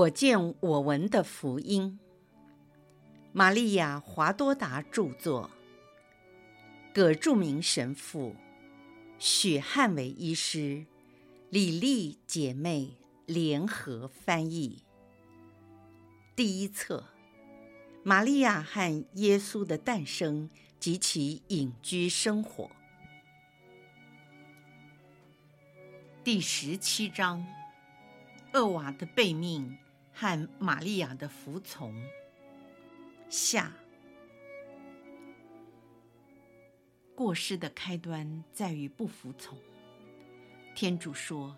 我见我闻的福音，玛利亚·华多达著作，葛著名神父，许汉伟医师，李丽姐妹。联合翻译。第一册：玛利亚和耶稣的诞生及其隐居生活。第十七章。厄娃的背命。和玛利亚的服从。下。过失的开端在于不服从。天主说：“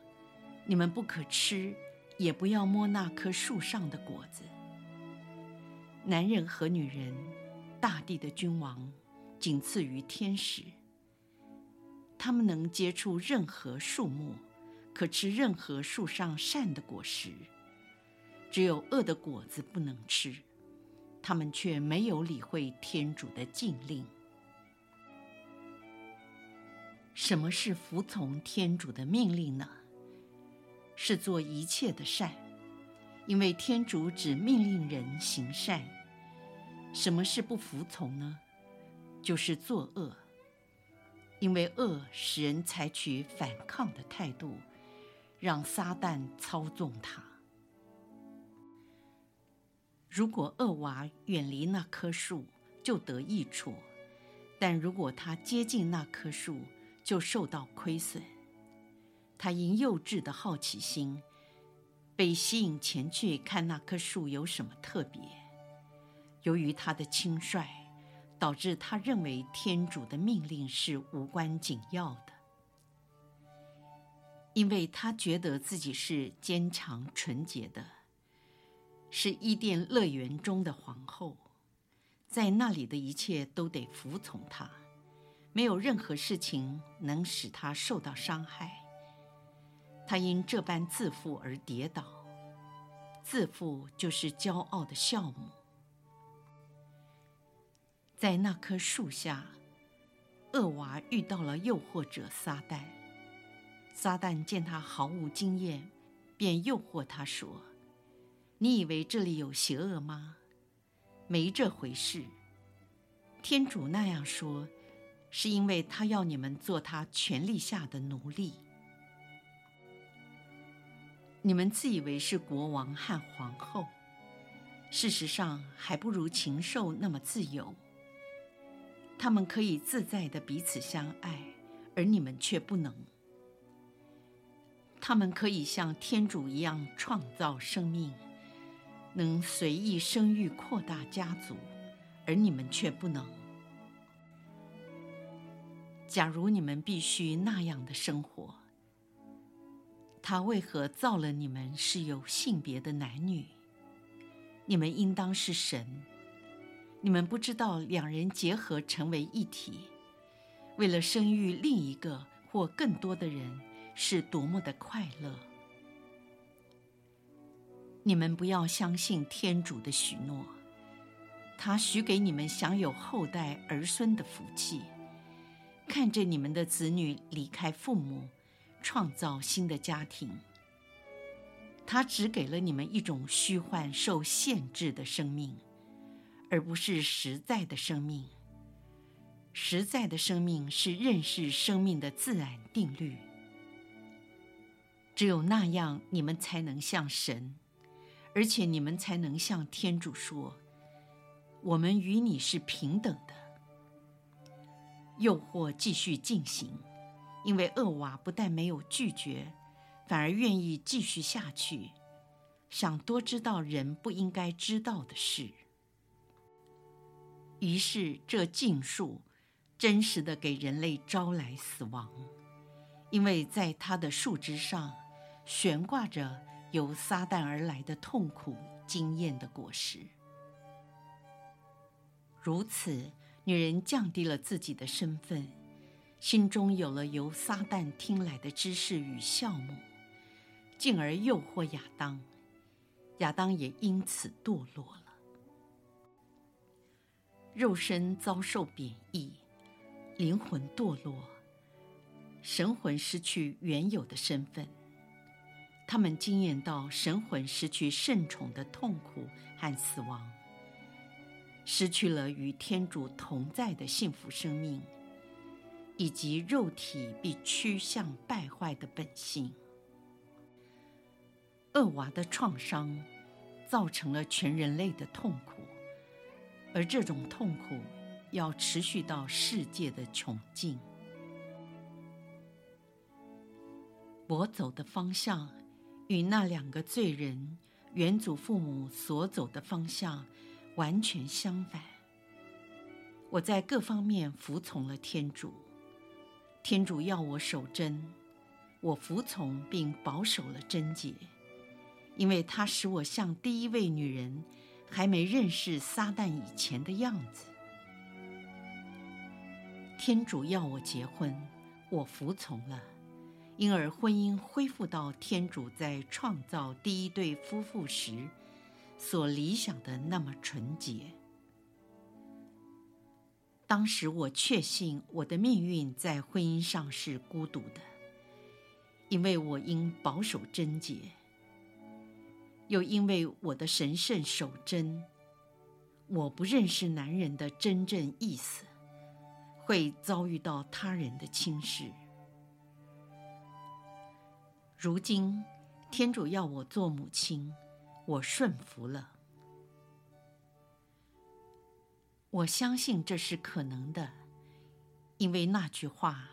你们不可吃，也不要摸那棵树上的果子。”男人和女人，大地的君王，仅次于天使。他们能接触任何树木。可吃任何树上善的果实，只有恶的果子不能吃。他们却没有理会天主的禁令。什么是服从天主的命令呢？是做一切的善，因为天主只命令人行善。什么是不服从呢？就是作恶，因为恶使人采取反抗的态度。让撒旦操纵他。如果厄娃远离那棵树，就得益处；但如果他接近那棵树，就受到亏损。他因幼稚的好奇心，被吸引前去看那棵树有什么特别。由于他的轻率，导致他认为天主的命令是无关紧要的。因为他觉得自己是坚强纯洁的，是伊甸乐园中的皇后，在那里的一切都得服从她，没有任何事情能使她受到伤害。她因这般自负而跌倒，自负就是骄傲的酵母。在那棵树下，厄娃遇到了诱惑者撒旦。撒旦见他毫无经验，便诱惑他说：“你以为这里有邪恶吗？没这回事。天主那样说，是因为他要你们做他权力下的奴隶。你们自以为是国王和皇后，事实上还不如禽兽那么自由。他们可以自在地彼此相爱，而你们却不能。”他们可以像天主一样创造生命，能随意生育扩大家族，而你们却不能。假如你们必须那样的生活，他为何造了你们是有性别的男女？你们应当是神。你们不知道两人结合成为一体，为了生育另一个或更多的人。是多么的快乐！你们不要相信天主的许诺，他许给你们享有后代儿孙的福气，看着你们的子女离开父母，创造新的家庭。他只给了你们一种虚幻、受限制的生命，而不是实在的生命。实在的生命是认识生命的自然定律。只有那样，你们才能像神，而且你们才能向天主说：“我们与你是平等的。”诱惑继续进行，因为厄娃不但没有拒绝，反而愿意继续下去，想多知道人不应该知道的事。于是，这禁术真实的给人类招来死亡，因为在它的树枝上。悬挂着由撒旦而来的痛苦经验的果实。如此，女人降低了自己的身份，心中有了由撒旦听来的知识与酵母，进而诱惑亚当，亚当也因此堕落了。肉身遭受贬抑，灵魂堕落，神魂失去原有的身份。他们经验到神魂失去圣宠的痛苦和死亡，失去了与天主同在的幸福生命，以及肉体必趋向败坏的本性。厄娃的创伤造成了全人类的痛苦，而这种痛苦要持续到世界的穷尽。我走的方向与那两个罪人远祖父母所走的方向完全相反。我在各方面服从了天主，天主要我守贞，我服从并保守了贞洁。因为他使我像第一位女人还没认识撒旦以前的样子。天主要我结婚，我服从了，因而婚姻恢复到天主在创造第一对夫妇时所理想的那么纯洁。当时我确信我的命运在婚姻上是孤独的，因为我应保守贞洁。又因为我的神圣守贞，我不认识男人的真正意思，会遭遇到他人的轻视。如今，天主要我做母亲，我顺服了。我相信这是可能的，因为那句话，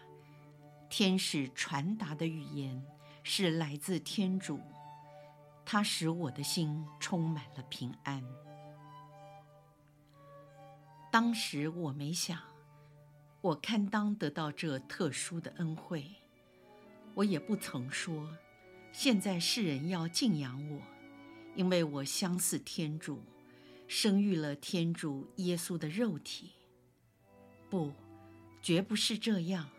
天使传达的语言是来自天主。它使我的心充满了平安。当时我没想，我堪当得到这特殊的恩惠。我也不曾说，现在世人要敬仰我，因为我相似天主，生育了天主耶稣的肉体。不，绝不是这样，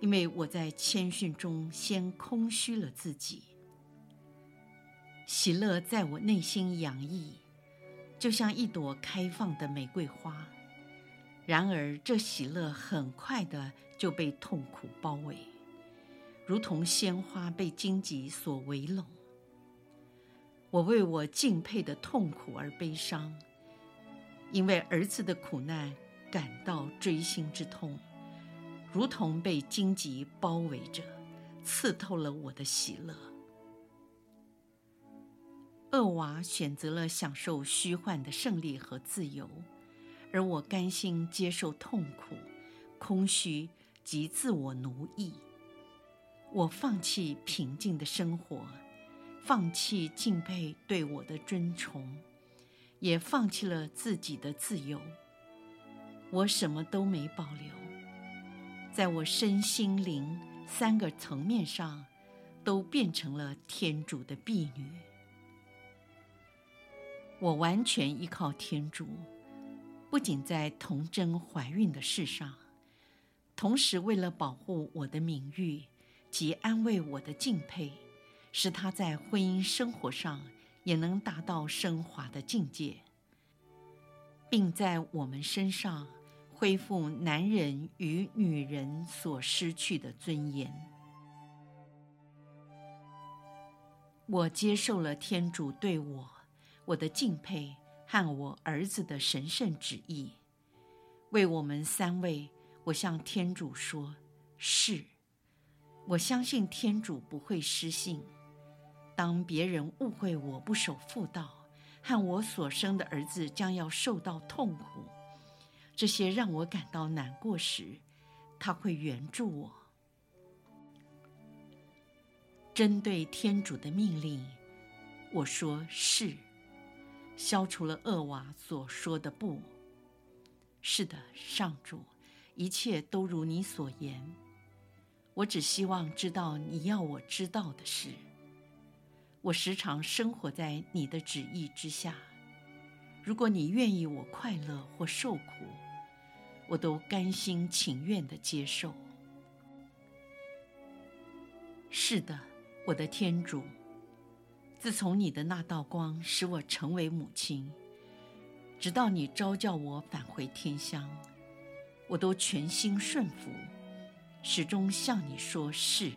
因为我在谦逊中先空虚了自己。喜乐在我内心洋溢，就像一朵开放的玫瑰花。然而，这喜乐很快的就被痛苦包围，如同鲜花被荆棘所围拢。我为我敬佩的痛苦而悲伤，因为儿子的苦难感到锥心之痛，如同被荆棘包围着，刺透了我的喜乐。厄娃选择了享受虚幻的胜利和自由，而我甘心接受痛苦、空虚及自我奴役。我放弃平静的生活，放弃敬佩对我的尊崇，也放弃了自己的自由。我什么都没保留，在我身心灵三个层面上，都变成了天主的婢女。我完全依靠天主，不仅在童贞怀孕的事上，同时为了保护我的名誉及安慰我的敬佩，使他在婚姻生活上也能达到升华的境界，并在我们身上恢复男人与女人所失去的尊严。我接受了天主对我。我的敬佩和我儿子的神圣旨意，为我们三位，我向天主说：是。我相信天主不会失信。当别人误会我不守妇道，和我所生的儿子将要受到痛苦，这些让我感到难过时，他会援助我。针对天主的命令，我说是。消除了厄娃所说的不。是的，上主，一切都如你所言。我只希望知道你要我知道的事。我时常生活在你的旨意之下。如果你愿意我快乐或受苦，我都甘心情愿地接受。是的，我的天主。自从你的那道光使我成为母亲，直到你召叫我返回天乡，我都全心顺服，始终向你说是。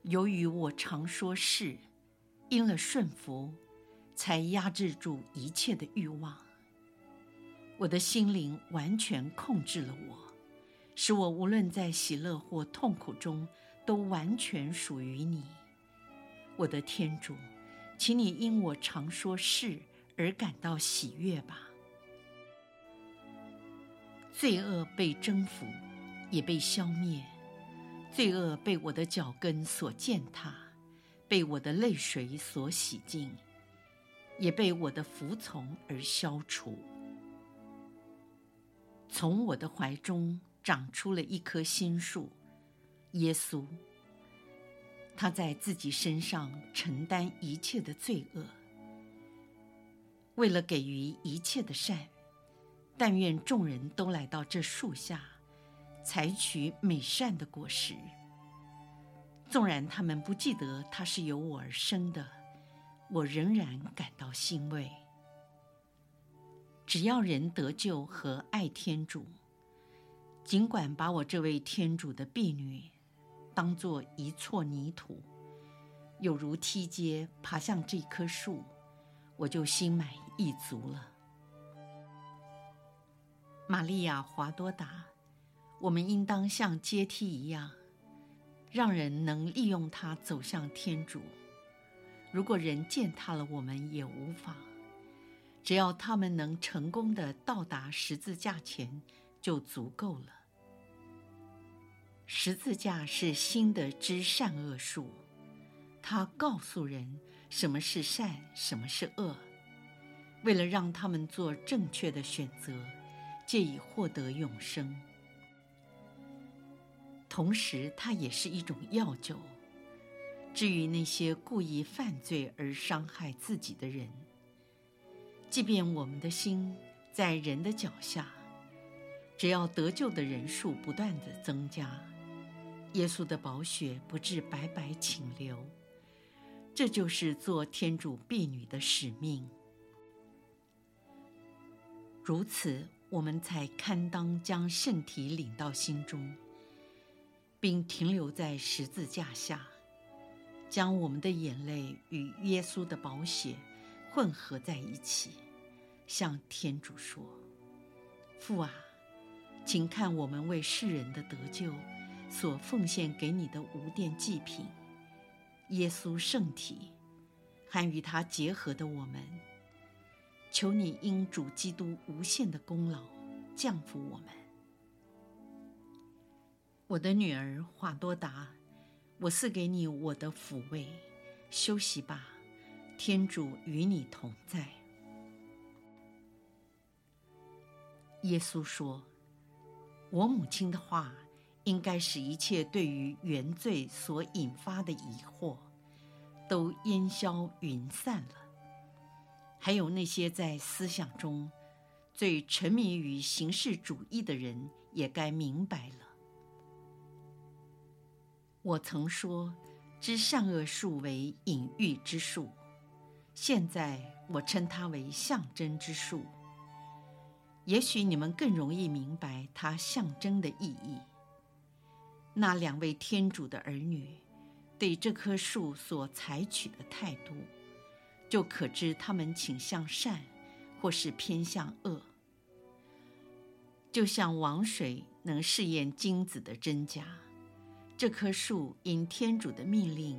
由于我常说是，因了顺服，才压制住一切的欲望。我的心灵完全控制了我，使我无论在喜乐或痛苦中，都完全属于你。我的天主，请你因我常说是而感到喜悦吧。罪恶被征服，也被消灭。罪恶被我的脚跟所践踏，被我的泪水所洗净，也被我的服从而消除。从我的怀中长出了一棵新树，耶稣。他在自己身上承担一切的罪恶，为了给予一切的善，但愿众人都来到这树下。采取美善的果实，纵然他们不记得他是由我而生的，我仍然感到欣慰。只要人得救和爱天主，尽管把我这位天主的婢女当作一撮泥土，有如梯阶爬向这棵树，我就心满意足了。玛利亚·华多达。我们应当像阶梯一样，让人能利用它走向天主。如果人践踏了我们也无妨，只要他们能成功地到达十字架前，就足够了。十字架是新的知善恶树，它告诉人什么是善，什么是恶，为了让他们做正确的选择，借以获得永生。同时，它也是一种药酒。至于那些故意犯罪而伤害自己的人，即便我们的心在人的脚下，只要得救的人数不断的增加，耶稣的宝血不致白白倾流。这就是做天主婢女的使命。如此，我们才堪当将圣体领到心中。并停留在十字架下，将我们的眼泪与耶稣的宝血混合在一起，向天主说：“父啊，请看我们为世人的得救所奉献给你的无奠祭品——耶稣圣体，和与他结合的我们。求你因主基督无限的功劳降服我们。”我的女儿华多达，我赐给你我的抚慰，休息吧，天主与你同在。耶稣说：“我母亲的话，应该使一切对于原罪所引发的疑惑，都烟消云散了。还有那些在思想中最沉迷于形式主义的人，也该明白了。”我曾说，知善恶树为隐喻之树，现在我称它为象征之树。也许你们更容易明白它象征的意义。那两位天主的儿女对这棵树所采取的态度，就可知他们倾向善，或是偏向恶。就像王水能试验金子的真假。这棵树因天主的命令，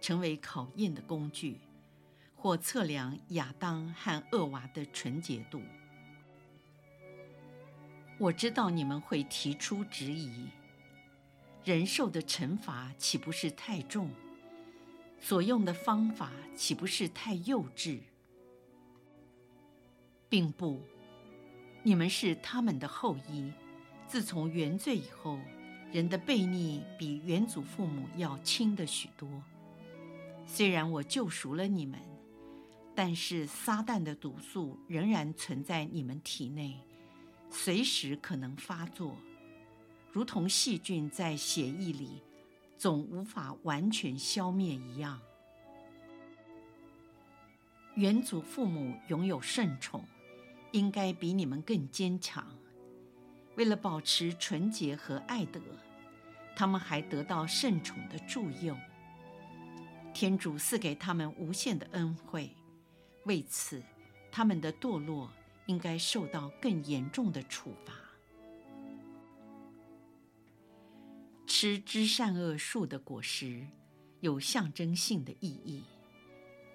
成为考验的工具，或测量亚当和厄娃的纯洁度。我知道你们会提出质疑：人受的惩罚岂不是太重？所用的方法岂不是太幼稚？并不，你们是他们的后裔，自从原罪以后。人的悖逆比原祖父母要轻得许多。虽然我救赎了你们，但是撒旦的毒素仍然存在你们体内，随时可能发作，如同细菌在血液里，总无法完全消灭一样。原祖父母拥有圣宠，应该比你们更坚强。为了保持纯洁和爱德，他们还得到圣宠的助佑，天主赐给他们无限的恩惠，为此，他们的堕落应该受到更严重的处罚。吃知善恶树的果实，有象征性的意义。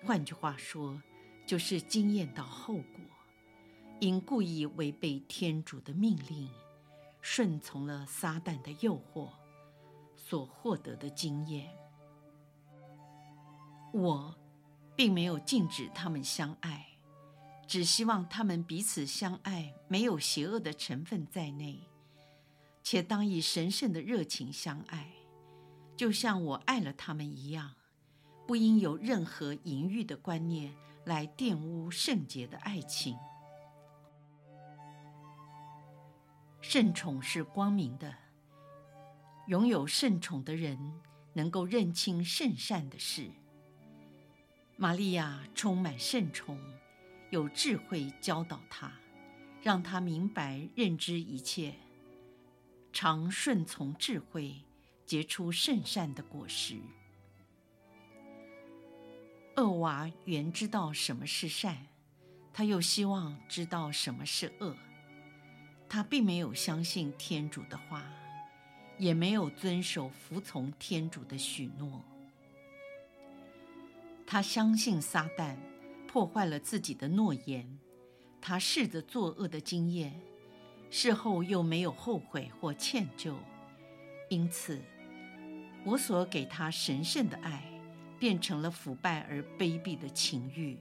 换句话说，就是经验到后果，因故意违背天主的命令，顺从了撒旦的诱惑，所获得的经验。我并没有禁止他们相爱，只希望他们彼此相爱，没有邪恶的成分在内，且当以神圣的热情相爱，就像我爱了他们一样。不应有任何淫欲的观念来玷污圣洁的爱情。圣宠是光明的，拥有圣宠的人能够认清圣善的事。玛利亚充满圣宠，有智慧教导他，让他明白认知一切，常顺从智慧，结出圣善的果实。恶娃原知道什么是善，他又希望知道什么是恶。他并没有相信天主的话，也没有遵守服从天主的许诺。他相信撒旦破坏了自己的诺言，他试着作恶的经验，事后又没有后悔或歉疚。因此，我所给他神圣的爱。变成了腐败而卑鄙的情欲。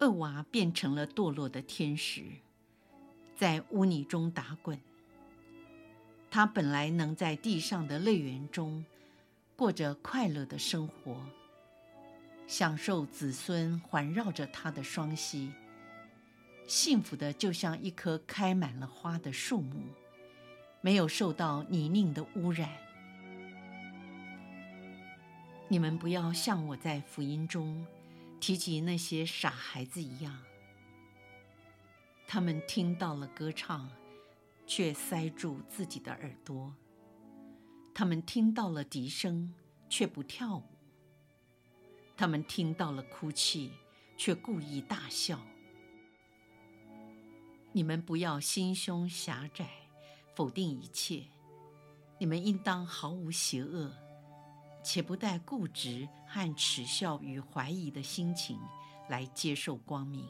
厄娃变成了堕落的天使，在污泥中打滚。他本来能在地上的乐园中过着快乐的生活，享受子孙环绕着他的双膝，幸福的就像一棵开满了花的树木，没有受到泥泞的污染。你们不要像我在福音中提及那些傻孩子一样，他们听到了歌唱，却塞住自己的耳朵；他们听到了笛声，却不跳舞；他们听到了哭泣，却故意大笑。你们不要心胸狭窄，否定一切。你们应当毫无邪恶。且不带固执和耻笑与怀疑的心情来接受光明。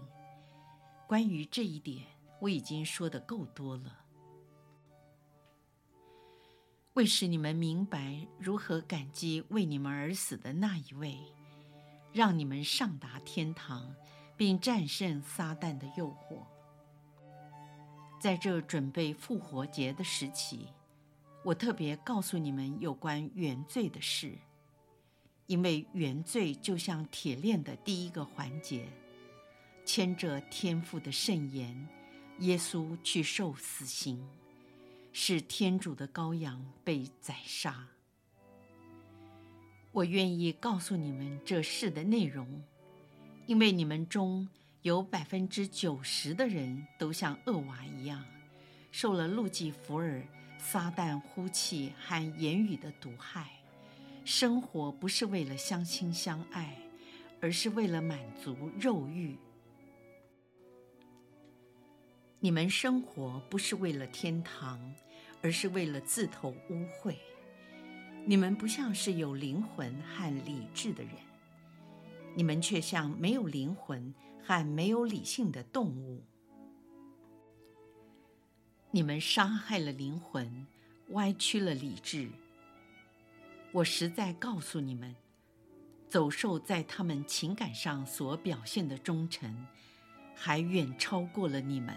关于这一点，我已经说的够多了。为使你们明白如何感激为你们而死的那一位，让你们上达天堂，并战胜撒旦的诱惑，在这准备复活节的时期。我特别告诉你们有关原罪的事，因为原罪就像铁链的第一个环节，牵着天父的圣言，耶稣去受死刑，使天主的羔羊被宰杀。我愿意告诉你们这事的内容，因为你们中有百分之九十的人都像厄娃一样，受了路基福尔。撒旦呼气和言语的毒害，生活不是为了相亲相爱，而是为了满足肉欲。你们生活不是为了天堂，而是为了自投污秽。你们不像是有灵魂和理智的人，你们却像没有灵魂和没有理性的动物。你们伤害了灵魂，歪曲了理智。我实在告诉你们，走兽在他们情感上所表现的忠诚，还远超过了你们。